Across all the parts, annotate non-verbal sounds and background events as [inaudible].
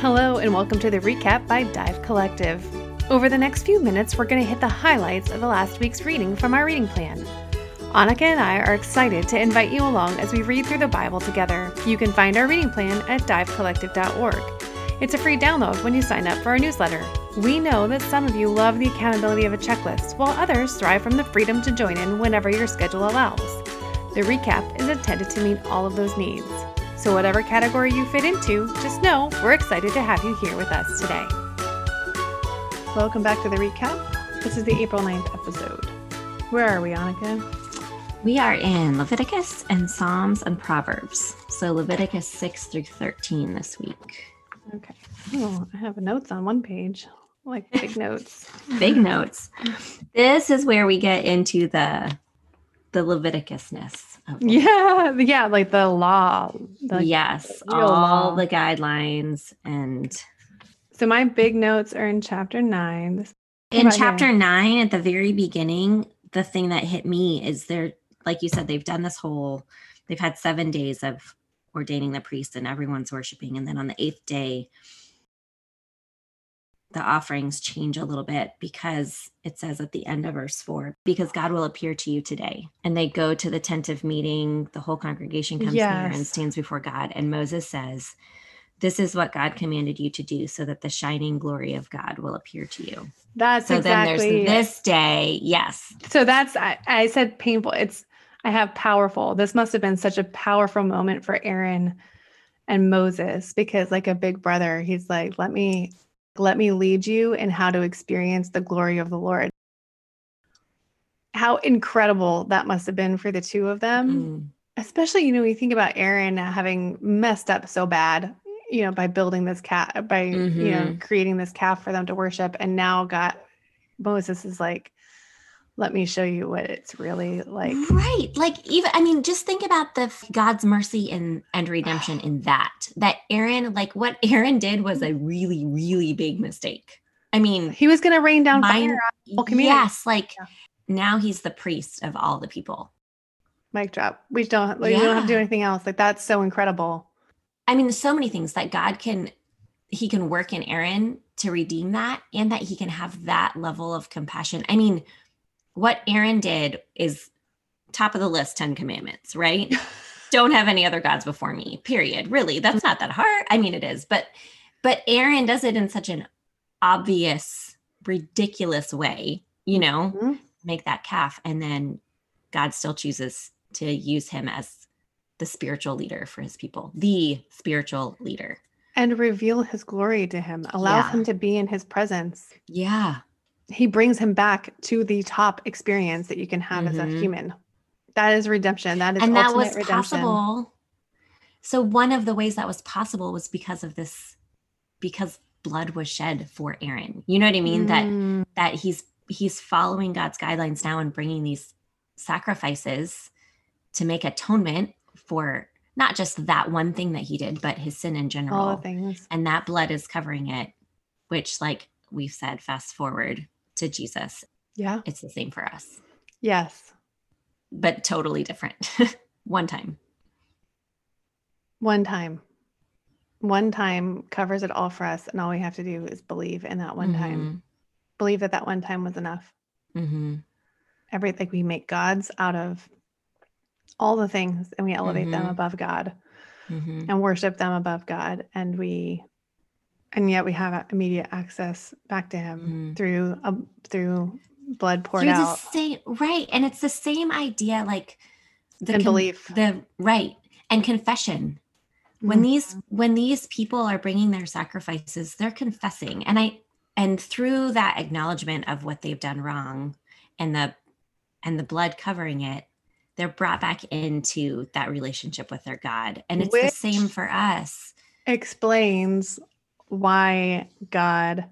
Hello, and welcome to the recap by Dive Collective. Over the next few minutes, we're going to hit the highlights of the last week's reading from our reading plan. Annika and I are excited to invite you along as we read through the Bible together. You can find our reading plan at divecollective.org. It's a free download when you sign up for our newsletter. We know that some of you love the accountability of a checklist, while others thrive from the freedom to join in whenever your schedule allows. The recap is intended to meet all of those needs. So, whatever category you fit into, just know we're excited to have you here with us today. Welcome back to the recap. This is the April 9th episode. Where are we, Annika? We are in Leviticus and Psalms and Proverbs. So, Leviticus 6 through 13 this week. Okay. Oh, I have notes on one page, like big [laughs] notes. big notes. This is where we get into the the Leviticusness. Of yeah, yeah, like the law. The, yes, all law. the guidelines and. So my big notes are in chapter nine. in chapter here? nine, at the very beginning, the thing that hit me is they're like you said, they've done this whole. They've had seven days of ordaining the priest and everyone's worshiping, and then on the eighth day, the offerings change a little bit because it says at the end of verse four, because God will appear to you today. And they go to the tent of meeting, the whole congregation comes yes. there and stands before God. And Moses says, This is what God commanded you to do so that the shining glory of God will appear to you. That's so exactly then there's this day. Yes. So that's I, I said painful. It's I have powerful. This must have been such a powerful moment for Aaron and Moses because like a big brother, he's like, let me let me lead you in how to experience the glory of the Lord. How incredible that must have been for the two of them. Mm. Especially, you know, you think about Aaron having messed up so bad, you know, by building this calf, by, mm-hmm. you know, mm-hmm. creating this calf for them to worship. And now got Moses is like, let me show you what it's really like. Right. Like even I mean just think about the God's mercy and and redemption in [sighs] that. That Aaron like what Aaron did was a really really big mistake. I mean, he was going to rain down mine, fire on community. Yes, like yeah. now he's the priest of all the people. Mic drop. We don't like, yeah. we don't have to do anything else. Like that's so incredible. I mean, so many things that God can he can work in Aaron to redeem that and that he can have that level of compassion. I mean, what Aaron did is top of the list 10 commandments, right? [laughs] Don't have any other gods before me. Period. Really, that's not that hard. I mean it is, but but Aaron does it in such an obvious, ridiculous way, you know, mm-hmm. make that calf and then God still chooses to use him as the spiritual leader for his people, the spiritual leader. And reveal his glory to him, allow yeah. him to be in his presence. Yeah he brings him back to the top experience that you can have mm-hmm. as a mm-hmm. human. That is redemption. That is and that was redemption. possible. So one of the ways that was possible was because of this, because blood was shed for Aaron. You know what I mean? Mm. That that he's he's following God's guidelines now and bringing these sacrifices to make atonement for not just that one thing that he did, but his sin in general. All the things. And that blood is covering it, which, like we've said, fast forward to Jesus. Yeah. It's the same for us. Yes. But totally different. [laughs] One time. One time. One time covers it all for us. And all we have to do is believe in that one mm-hmm. time. Believe that that one time was enough. Mm-hmm. Everything we make gods out of all the things and we elevate mm-hmm. them above God mm-hmm. and worship them above God. And we and yet we have immediate access back to him mm-hmm. through a, through blood poured out. The same, right, and it's the same idea, like the and con- belief, the right, and confession. Mm-hmm. When these when these people are bringing their sacrifices, they're confessing, and I and through that acknowledgement of what they've done wrong, and the and the blood covering it, they're brought back into that relationship with their God, and it's Which the same for us. Explains why God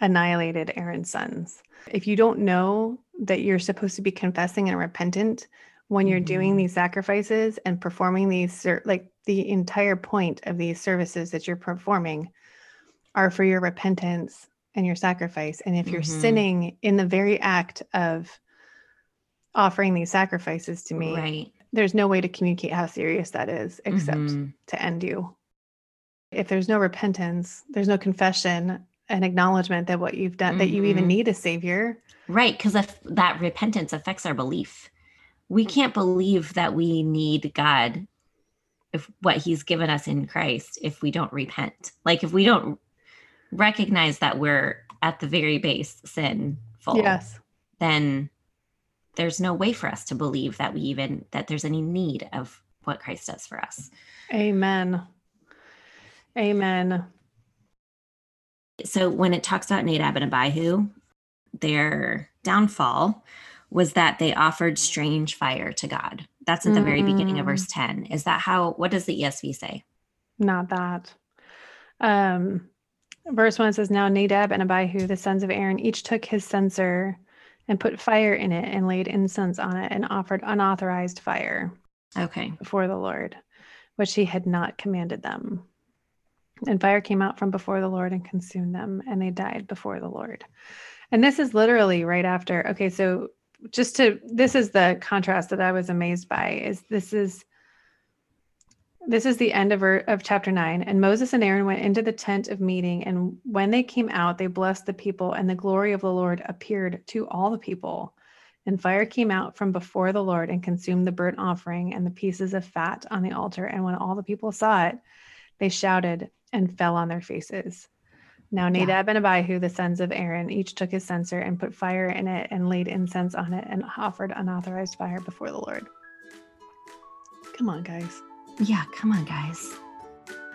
annihilated Aaron's sons. If you don't know that you're supposed to be confessing and repentant when you're mm-hmm. doing these sacrifices and performing these, like the entire point of these services that you're performing are for your repentance and your sacrifice. And if you're mm-hmm. sinning in the very act of offering these sacrifices to me, right. there's no way to communicate how serious that is except mm-hmm. to end you If there's no repentance, there's no confession and acknowledgement that what you've done, mm-hmm. that you even mm-hmm. need a savior. Right. Because if that repentance affects our belief, we can't believe that we need God if what he's given us in Christ if we don't repent. Like if we don't recognize that we're at the very base sinful. Yes. Then there's no way for us to believe that we even that there's any need of what Christ does for us. Amen. Amen. So when it talks about Nadab and Abihu, their downfall was that they offered strange fire to God. That's at the mm very beginning of verse 10. Is that how what does the ESV say? Not that. Um verse 1 says now Nadab and Abihu the sons of Aaron each took his censer and put fire in it and laid incense on it and offered unauthorized fire. Okay. Before the Lord, which he had not commanded them. And fire came out from before the Lord and consumed them, and they died before the Lord. And this is literally right after. Okay, so just to this is the contrast that I was amazed by is this is this is the end of, of chapter 9 and moses and aaron went into the tent of meeting and when they came out they blessed the people and the glory of the lord appeared to all the people and fire came out from before the lord and consumed the burnt offering and the pieces of fat on the altar and when all the people saw it they shouted and fell on their faces now Nadab yeah. and Abihu, the sons of Aaron, each took his censer and put fire in it and laid incense on it and offered unauthorized fire before the Lord. Come on, guys. Yeah, come on, guys.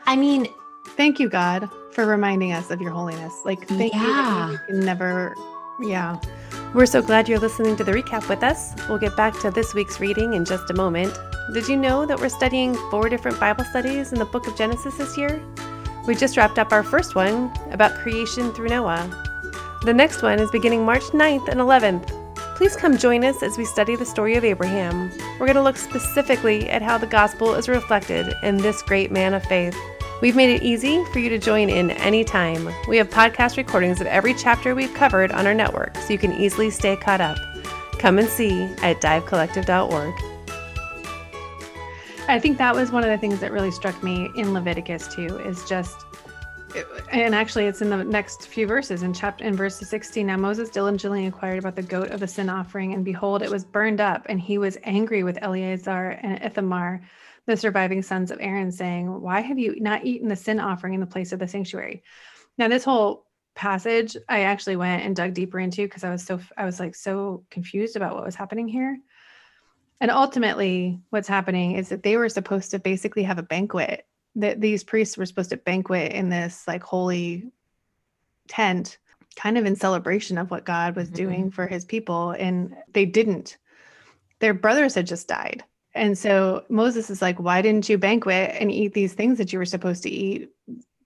I mean, thank you, God, for reminding us of your holiness. Like, thank yeah. you. You can never, yeah. We're so glad you're listening to the recap with us. We'll get back to this week's reading in just a moment. Did you know that we're studying four different Bible studies in the book of Genesis this year? We just wrapped up our first one about creation through Noah. The next one is beginning March 9th and 11th. Please come join us as we study the story of Abraham. We're going to look specifically at how the gospel is reflected in this great man of faith. We've made it easy for you to join in anytime. We have podcast recordings of every chapter we've covered on our network so you can easily stay caught up. Come and see at divecollective.org. I think that was one of the things that really struck me in Leviticus too is just and actually it's in the next few verses. In chapter in verse 16 now moses diligently inquired about the goat of the sin offering and behold it was burned up and he was angry with eleazar and ithamar the surviving sons of aaron saying why have you not eaten the sin offering in the place of the sanctuary now this whole passage i actually went and dug deeper into because i was so i was like so confused about what was happening here and ultimately what's happening is that they were supposed to basically have a banquet that these priests were supposed to banquet in this like holy tent kind of in celebration of what God was mm-hmm. doing for his people and they didn't. Their brothers had just died. And so Moses is like why didn't you banquet and eat these things that you were supposed to eat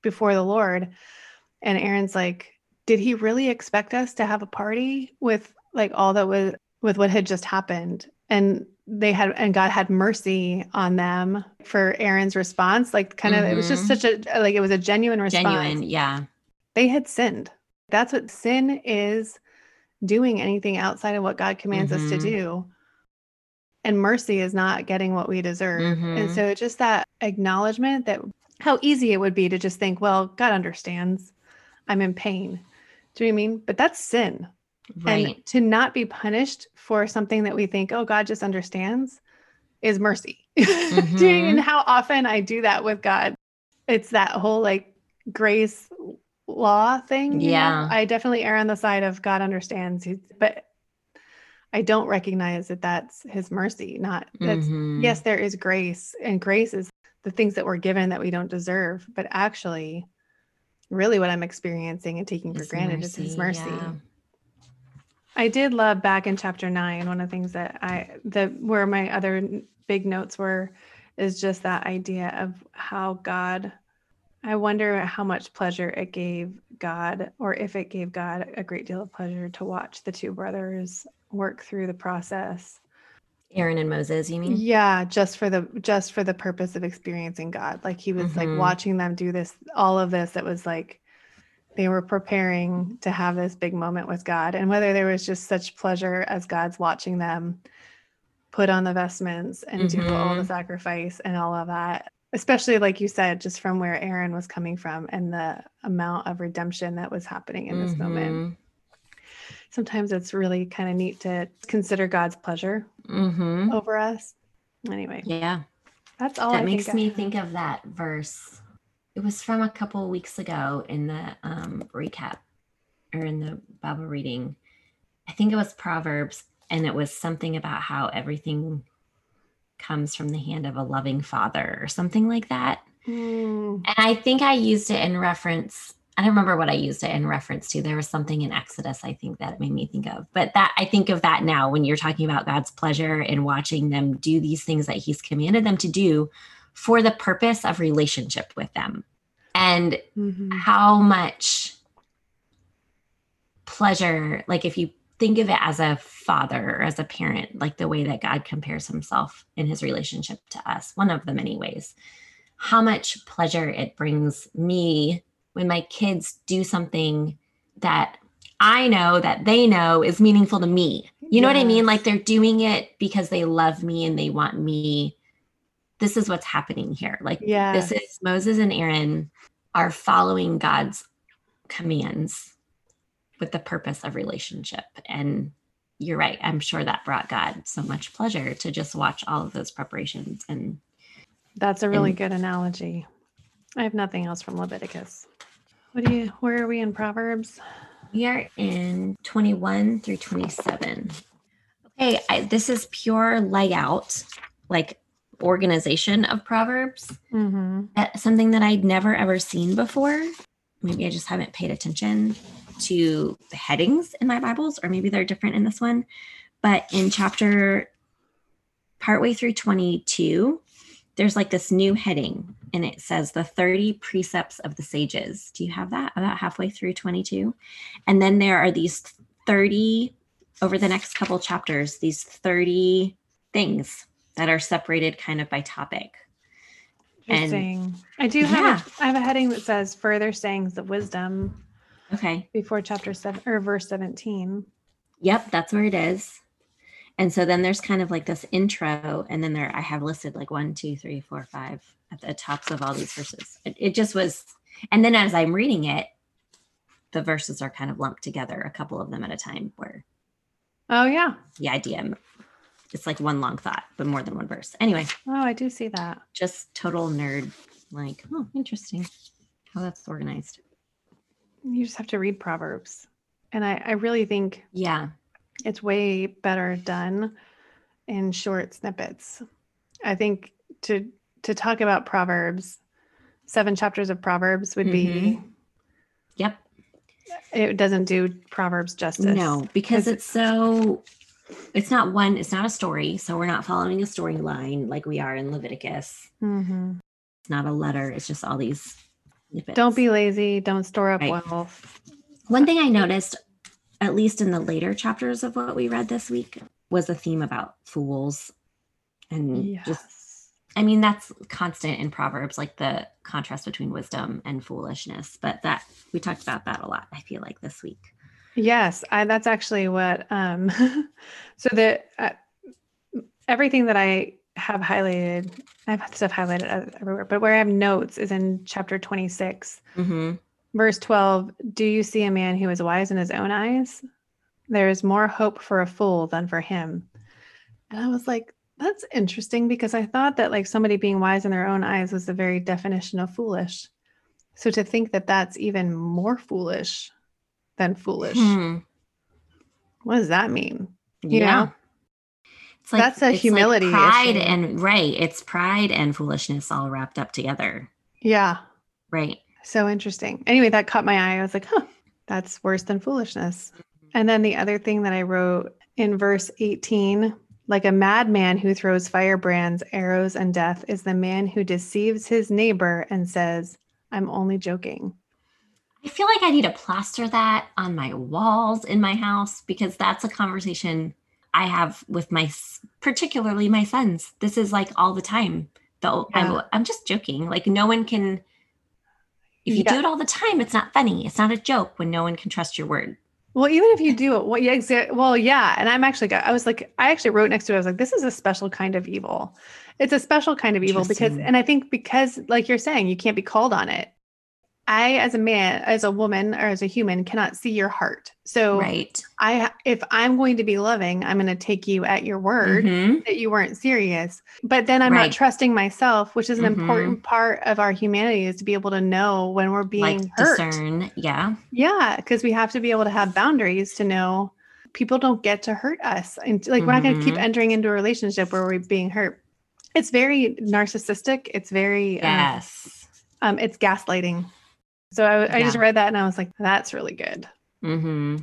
before the Lord? And Aaron's like did he really expect us to have a party with like all that was with what had just happened? And they had and God had mercy on them for Aaron's response. Like kind of mm-hmm. it was just mm-hmm. such a like it was a genuine response. Genuine, yeah. They had sinned. That's what sin is doing anything outside of what God commands mm-hmm. us to mm-hmm. do. And mercy is not getting what we deserve. Mm-hmm. And so just that acknowledgement that how easy it would be to just think, well, God understands. I'm in pain. Do you know I mean? But that's sin. Right. And to not be punished for something that we think, oh, God just understands is mercy. [laughs] Mm-hmm. mm-hmm. how often I do that with God? It's that whole like grace law thing. Yeah. Know? I definitely err on the side of God understands, but I don't recognize that that's his mercy. Not that's, mm-hmm. yes, there is grace, and grace is the things that we're given that we don't deserve, but actually, really what I'm experiencing and taking for granted mercy, is his mercy. Yeah. I did love back in chapter nine. One of the things that I the where my other big notes were is just that idea of how God. I wonder how much pleasure it gave God, or if it gave God a great deal of pleasure to watch the two brothers work through the process. Aaron and Moses, you mean? Yeah, just for the just for the purpose of experiencing God. Like he was mm-hmm. like watching them do this, all of this that was like they were preparing to have this big moment with God, and whether there was just such pleasure as God's watching them put on the vestments and mm-hmm. do all the mm-hmm. sacrifice and all of that. especially like you said, just from where Aaron was coming from and the amount of redemption that was happening in this mm-hmm. moment. Sometimes it's really kind of neat to consider God's pleasure mm-hmm. over us. Anyway, yeah, that's all. That I makes me think of that verse. It was from a couple weeks ago in the um, recap or in the Bible reading. I think it was Proverbs, and it was something about how everything comes from the hand of a loving father or something like that. Mm. And I think I used it in reference. I don't remember what I used it in reference to. There was something in Exodus, I think, that it made me think of. But that I think of that now when you're talking about God's pleasure and watching them do these things that He's commanded them to do for the purpose of relationship with them. And mm-hmm. how much pleasure, like if you think of it as a father or as a parent, like the way that God compares himself in his relationship to us, one of the many ways. How much pleasure it brings me when my kids do something that I know that they know is meaningful to me. You know yes. what I mean? Like they're doing it because they love me and they want me. This is what's happening here. Like yeah. this is Moses and Aaron are following God's commands with the purpose of relationship. And you're right. I'm sure that brought God so much pleasure to just watch all of those preparations. And that's a really and, good analogy. I have nothing else from Leviticus. What do you, where are we in Proverbs? We are in 21 through 27. Okay, I, this is pure layout, like organization of Proverbs. Mm-hmm. something that I'd never ever seen before. Maybe I just haven't paid attention to the headings in my Bibles, or maybe they're different in this one. But in chapter partway through 22, there's like this new heading and it says the 30 precepts of the sages. Do you have that about halfway through 22? And then there are these 30 over the next couple chapters, these 30 things that are separated kind of by topic. Interesting. And, I do have yeah. a, I have a heading that says further sayings of wisdom. Okay. Before chapter seven or verse 17. Yep, that's where it is. And so then there's kind of like this intro, and then there I have listed like one, two, three, four, five at the tops of all these verses. It, it just was, and then as I'm reading it, the verses are kind of lumped together, a couple of them at a time, where oh yeah, the idea it's like one long thought, but more than one verse. Anyway. Oh, I do see that. Just total nerd, like, oh, interesting how that's organized you just have to read Proverbs. And I, I really think yeah, it's way better done in short snippets. I think to to talk about Proverbs, seven chapters of Proverbs would be mm-hmm. Yep. It doesn't do Proverbs justice. No, because it's so it's not one, it's not a story. So we're not following a storyline like we are in Leviticus. Mm-hmm. It's not a letter. It's just all these don't be lazy. Don't store up right. wealth. One thing I noticed, at least in the later chapters of what we read this week, was a theme about fools and yes. just I mean that's constant in proverbs like the contrast between wisdom and foolishness but that we talked about that a lot I feel like this week. Yes, I, that's actually what um [laughs] so the uh, everything that I have highlighted, I have had stuff highlighted everywhere, but where I have notes is in chapter 26, mm-hmm. verse 12. Do you see a man who is wise in his own eyes? There is more hope for a fool than for him. And I was like, that's interesting because I thought that like somebody being wise in their own eyes was the very definition of foolish. So to think that that's even more foolish than foolish, hmm. what does that mean? You yeah. know? It's like that's a humility like pride issue. and right. It's pride and foolishness all wrapped up together. Yeah. Right. So interesting. Anyway, that caught my eye. I was like, huh, that's worse than foolishness. And then the other thing that I wrote in verse 18 like a madman who throws firebrands, arrows, and death is the man who deceives his neighbor and says, I'm only joking. I feel like I need to plaster that on my walls in my house because that's a conversation I have with my, particularly my sons. This is like all the time. Though yeah. I'm, I'm just joking. Like no one can. If you yeah. do it all the time, it's not funny. It's not a joke when no one can trust your word. Well, even if you do it, well, yeah, well, yeah. And I'm actually, I was like, I actually wrote next to it. I was like, this is a special kind of evil. It's a special kind of evil because, and I think because, like you're saying, you can't be called on it. I, as a man, as a woman, or as a human, cannot see your heart. So, Right. I, if I'm going to be loving, I'm going to take you at your word Mhm. that you weren't serious. But then I'm Right. not trusting myself, which is an Mhm. important part of our humanity, is to be able to know when we're being Like hurt. discern. Yeah. Yeah, because we have to be able to have boundaries to know people don't get to hurt us. And like we're not going to keep Mhm. entering into a relationship where we're being hurt. It's very narcissistic. It's very um, Yes. um, it's gaslighting. So I, I just read that and I was like, that's really good. hmm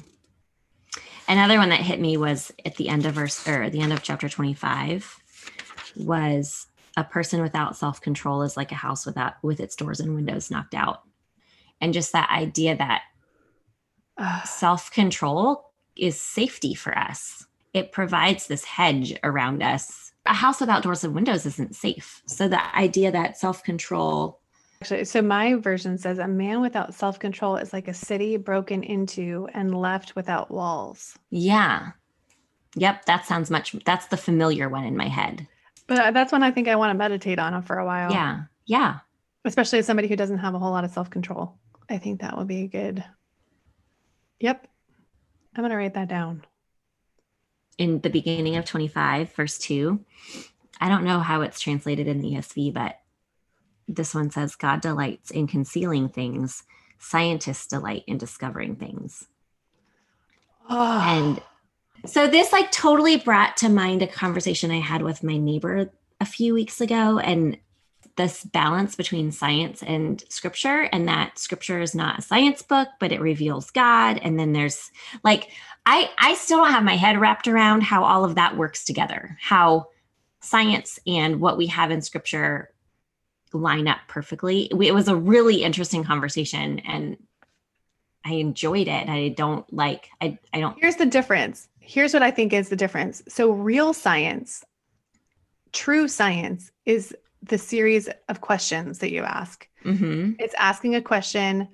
Another one that hit me was at the end of verse or at the end of chapter 25 was a person without self-control is like a house without with its doors and windows knocked out. And just that idea that Ugh. self-control is safety for us. It provides this hedge around us. A house without doors and windows isn't safe. So the idea that self-control Actually, so my version says a man without self control is like a city broken into and left without walls. Yeah. Yep, that sounds much that's the familiar one in my head. But that's one I think I want to meditate on for a while. Yeah. Yeah. especially as somebody who doesn't have a whole lot of self control. I think that would be good. Yep. I'm going to write that down. In the beginning of 25 verse 2. I don't know how it's translated in the ESV, but this one says God delights in concealing things, scientists delight in discovering things. Oh, And so this like totally brought to mind a conversation I had with my neighbor a few weeks ago and this balance between science and scripture and that scripture is not a science book but it reveals God and then there's like I I still don't have my head wrapped around how all of that works together. How science and what we have in scripture line up perfectly. It was a really interesting conversation and I enjoyed it. I don't like I I don't here's the difference. Here's what I think is the difference. So, real science, true science, is the series of questions that you ask. Mhm. It's asking a question,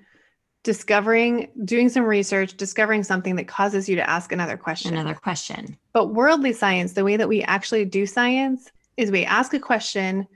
discovering, doing some research, discovering something that causes you to ask another question. Another question. But worldly science, the way that we actually do science is we ask a question,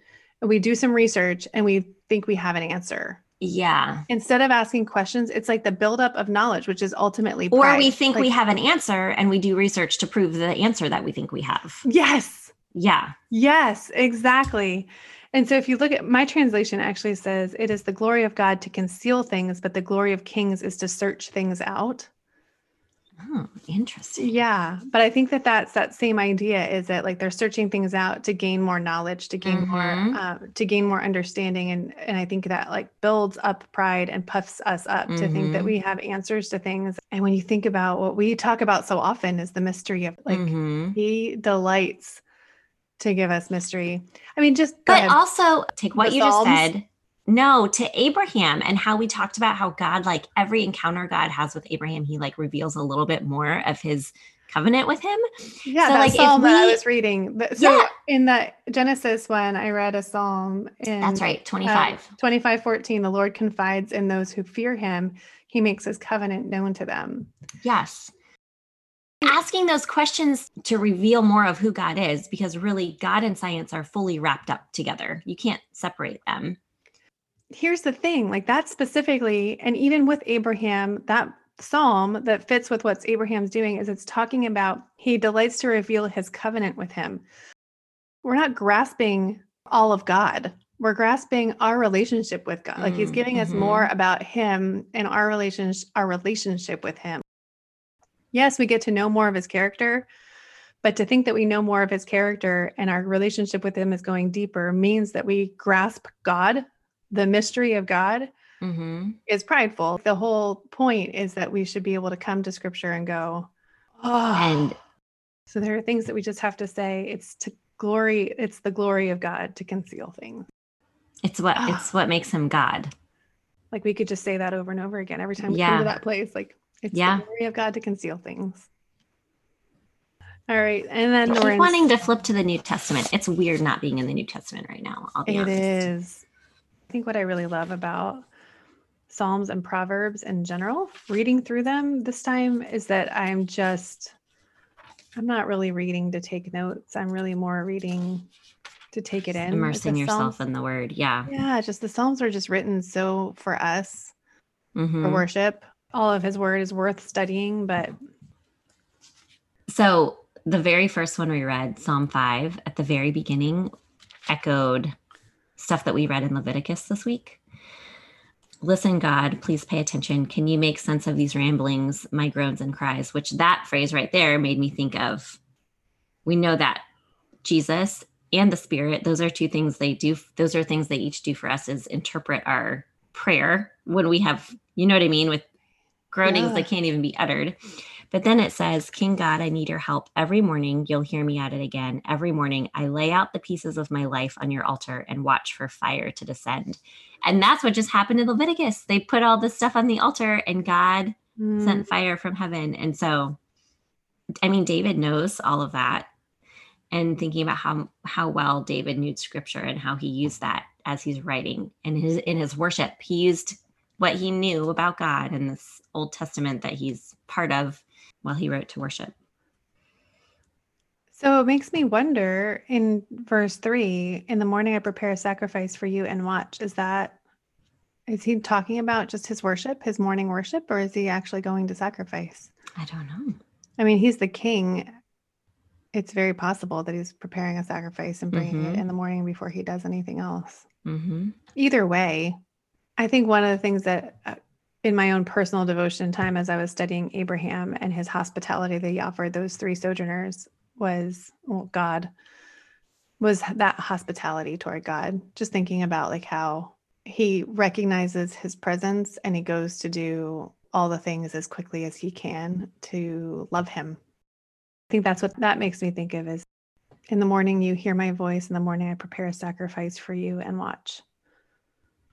we do some research, and we think we have an answer. Yeah. Instead of asking questions, it's like the buildup of knowledge, which is ultimately Or pride. we think we have an answer and we do research to prove the answer that we think we have. Yes, Yeah. yes, exactly. And so if you look at my translation, actually says it is the glory of God to conceal things, but the glory of kings is to search things out. Oh, interesting. Yeah, but I think that that's that same idea is that like they're searching things out to gain more knowledge, to gain Mhm. more, uh, to gain more understanding, and and I think that like builds up pride and puffs us up to think that Mhm. we have answers to things. And when you think about what we talk about so often is the mystery of like Mhm. He delights to give us mystery. I mean, just But ahead. also take what The you just said. No, to Abraham and how we talked about how God, like every encounter God has with Abraham, he like reveals a little bit more of his covenant with him. yeah, so, that like, psalm that I was reading. So Yeah. in the Genesis one, I read a psalm. In, That's right, uh, 25. 25 14 the lord confides in those who fear him he makes his covenant known to them Yes. Asking those questions to reveal more of who God is, because really God and science are fully wrapped up together. You can't separate them. Here's the thing like that specifically and even with abraham that psalm that fits with what abraham's doing is it's talking about he delights to reveal his covenant with him. We're not grasping all of god. We're grasping our relationship with god. Like he's Mm, giving us mhm. more about him and our relationship our relationship with him. Yes we get to know more of his character but to think that we know more of his character and our relationship with him is going deeper means that we grasp god the mystery of god hmm is prideful the whole point is that we should be able to come to scripture and go oh And so there are things that we just have to say it's to glory it's the glory of god to conceal things it's what Ah. it's what makes him God. like we could just say that over and over again every time we Yeah. come to that place like it's Yeah. the glory of god to conceal things all right and then we're wanting to flip to the New Testament. It's weird not being in the New Testament right now. I'll be It honest. is. I think what I really love about Psalms and Proverbs in general, reading through them this time, is that I'm just, I'm not really reading to take notes. I'm really more reading to take it in. immersing yourself Psalms- in the word. Yeah. Yeah, just the Psalms are just written so for us for Mhm. worship. All of his word is worth studying, but So the very first one we read, Psalm 5, at the very beginning, echoed stuff that we read in Leviticus this week. Listen, God, please pay attention. Can you make sense of these ramblings, my groans and cries? Which that phrase right there made me think of. We know that Jesus and the Spirit, those are two things they do. Those are things they each do for us is interpret our prayer when we have, you know what I mean, with groanings Yeah. that can't even be uttered. But then it says, King God, I need your help. Every morning, you'll hear me at it again. Every morning, I lay out the pieces of my life on your altar and watch for fire to descend. And that's what just happened in Leviticus. They put all this stuff on the altar and God mm, sent fire from heaven. And so, I mean, David knows all of that. And thinking about how how well David knew scripture and how he used that as he's writing and his in his worship, he used what he knew about God in this Old Testament that he's part of while he wrote to worship. So it makes me wonder in verse three, in the morning I prepare a sacrifice for you and watch. Is that is he talking about just his worship, his morning worship, or is he actually going to sacrifice? I don't know. I mean, he's the king. It's very possible that he's preparing a sacrifice and bringing it Mhm. in the morning before he does anything else. hmm Either way, I think one of the things that uh, in my own personal devotion time as I was studying Abraham and his hospitality that he offered those three sojourners was, well, God, was that hospitality toward God. Just thinking about like how he recognizes his presence and he goes to do all the things as quickly as he can to love him. I think that's what that makes me think of is in the morning you hear my voice, in the morning I prepare a sacrifice for you and watch.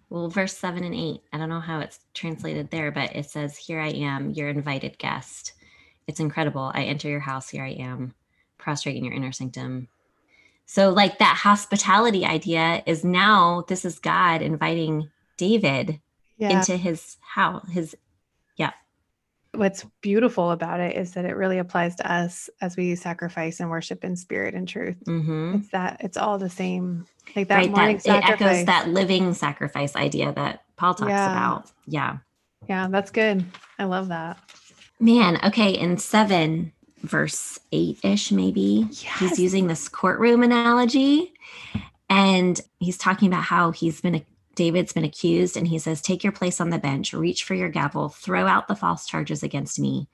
Well, verse seven and eight, I don't know how it's translated there, but it says, Here I am, your invited guest. It's incredible. I enter your house. Here I am, prostrate in your inner sanctum. So, like that hospitality idea is now this is God inviting David Yeah. into his house, his What's beautiful about it is that it really applies to us as we sacrifice and worship in spirit and truth. mhm. It's that it's all the same. Like that right morning that it echoes that living sacrifice idea that Paul talks Yeah. about. Yeah. Yeah, that's good. I love that. Man, okay, in seven, verse eight ish, maybe, Yes. he's using this courtroom analogy and he's talking about how he's been, David's been accused, and he says, Take your place on the bench, reach for your gavel, throw out the false charges against me.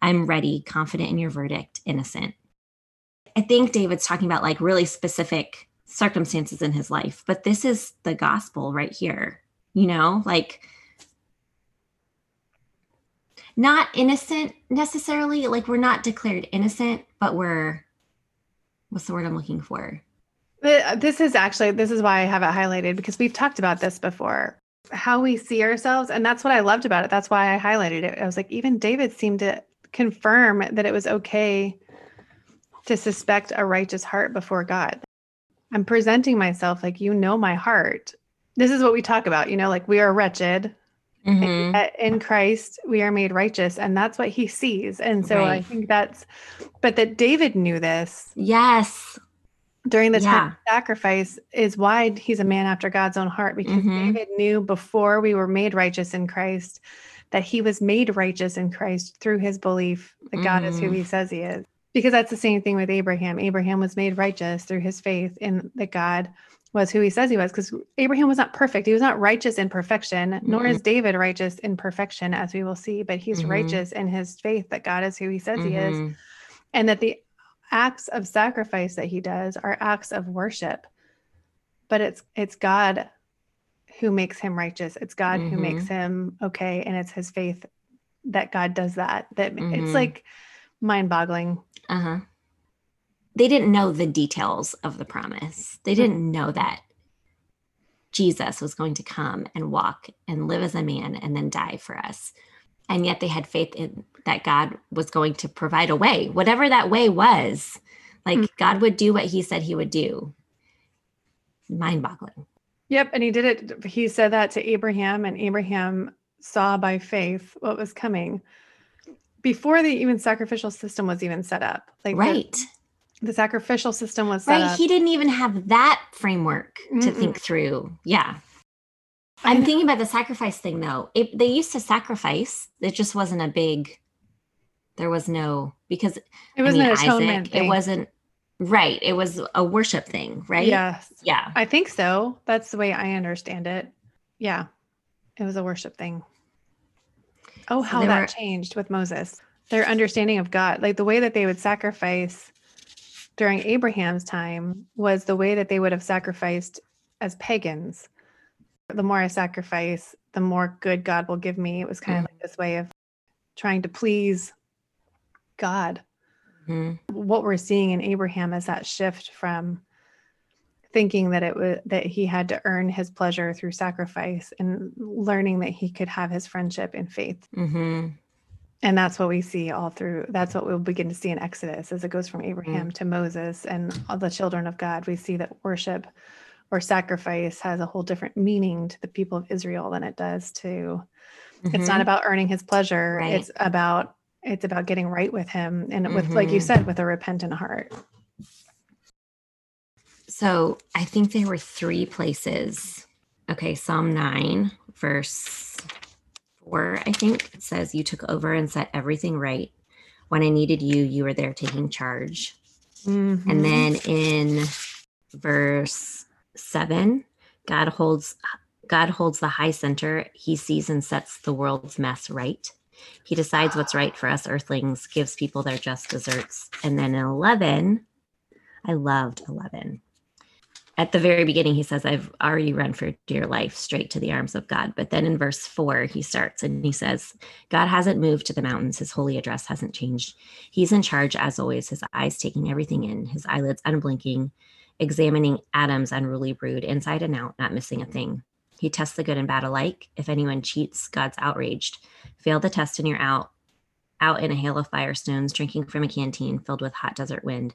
I'm ready, confident in your verdict, innocent. I think David's talking about like really specific circumstances in his life, but this is the gospel right here, you know, like not innocent necessarily like we're not declared innocent but we're what's the word i'm looking for This is actually this is why I have it highlighted because we've talked about this before. How we see ourselves, and that's what I loved about it. That's why I highlighted it. I was like, even David seemed to confirm that it was okay to suspect a righteous heart before God. I'm presenting myself like you know my heart. This is what we talk about, you know, like we are wretched. Mhm. Uh, in Christ we are made righteous and that's what he sees. And so I think that's but that David knew this yes during the time Yeah. of sacrifice is why he's a man after God's own heart because Mhm. David knew before we were made righteous in Christ that he was made righteous in Christ through his belief that God is who Mhm. he says he is. Because that's the same thing with Abraham. Abraham was made righteous through his faith in that God was who he says he was because Abraham was not perfect. He was not righteous in perfection, nor Mm-mm. is David righteous in perfection, as we will see, but he's Mhm. righteous in his faith that God is who he says he is Mhm. and that the acts of sacrifice that he does are acts of worship but it's it's god who makes him righteous. It's god who makes Mm-hmm. him okay and it's his faith that god does that that Mhm. it's like mind-boggling. Uh-huh. They didn't know the details of the promise. They didn't know that jesus was going to come and walk and live as a man and then die for us and yet they had faith in that god was going to provide a way whatever that way was like Mhm. god would do what he said he would do mind-boggling yep and he did it he said that to abraham and abraham saw by faith what was coming before the even sacrificial system was even set up like right The sacrificial system was set right. up. He didn't even have that framework to Mm-mm. think through. Yeah. I'm thinking about the sacrifice thing though. If they used to sacrifice, it just wasn't a big. There was no because it wasn't I mean, an atonement Isaac. thing. It wasn't right. It was a worship thing, right? Yes. Yeah. I think so. That's the way I understand it. Yeah. It was a worship thing. Oh, how they that were- changed with Moses. Their understanding of God, like the way that they would sacrifice during Abraham's time was the way that they would have sacrificed as pagans. The more I sacrifice, the more good God will give me. It was kind of like this way of trying to please God Mhm. what we're seeing in Abraham is that shift from thinking that it was that he had to earn his pleasure through sacrifice and learning that he could have his friendship in faith. Mhm. And that's what we see all through that's what we'll begin to see in Exodus as it goes from Abraham to Moses and all the children of God. We see that worship or sacrifice has a whole different meaning to the people of Israel than it does to it's not Mhm. about earning his pleasure Right. it's about it's about getting right with him and with like you Mhm. said with a repentant heart So I think there were three places. Okay, Psalm 9, verse 4, I think it says, You took over and set everything right. When I needed you, you were there taking charge. Mhm. And then in verse 7, God holds God holds the high center. He sees and sets the world's mess right. He decides what's right for us earthlings, gives people their just deserts. And then in 11, I loved 11. At the very beginning, he says, I've already run for dear life straight to the arms of God. But then in verse four, he starts and he says, God hasn't moved to the mountains. His holy address hasn't changed. He's in charge as always, his eyes taking everything in, his eyelids unblinking, examining Adam's unruly brood inside and out, not missing a thing. He tests the good and bad alike. If anyone cheats, God's outraged. Fail the test and you're out, out in a hail of firestones, drinking from a canteen filled with hot desert wind.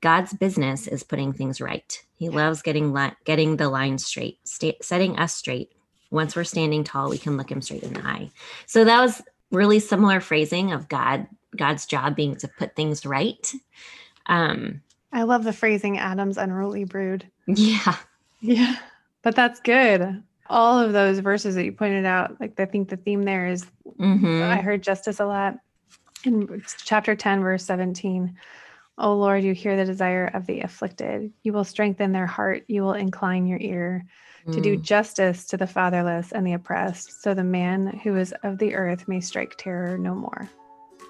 God's business is putting things right. He loves getting li- getting the line straight, sta- setting us straight. Once we're standing tall, we can look him straight in the eye. So that was really similar phrasing of God. God's job being to put things right. Um, I love the phrasing Adam's unruly brood. yeah, Yeah. But that's good. All of those verses that you pointed out, like I think the theme there is Mhm. I heard justice a lot in chapter 10, verse 17. Oh Lord, you hear the desire of the afflicted. You will strengthen their heart. You will incline your ear to do Mm. justice to the fatherless and the oppressed, so the man who is of the earth may strike terror no more.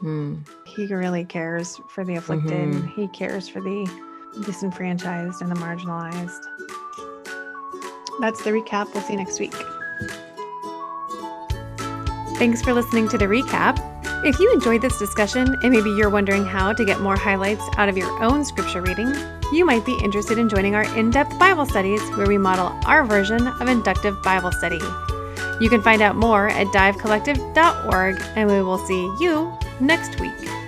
Mm. He really cares for the afflicted. Mhm. He cares for the disenfranchised and the marginalized. That's the recap. We'll see you next week. Thanks for listening to the recap. If you enjoyed this discussion and maybe you're wondering how to get more highlights out of your own scripture reading, you might be interested in joining our in depth Bible studies where we model our version of inductive Bible study. You can find out more at divecollective.org, and we will see you next week.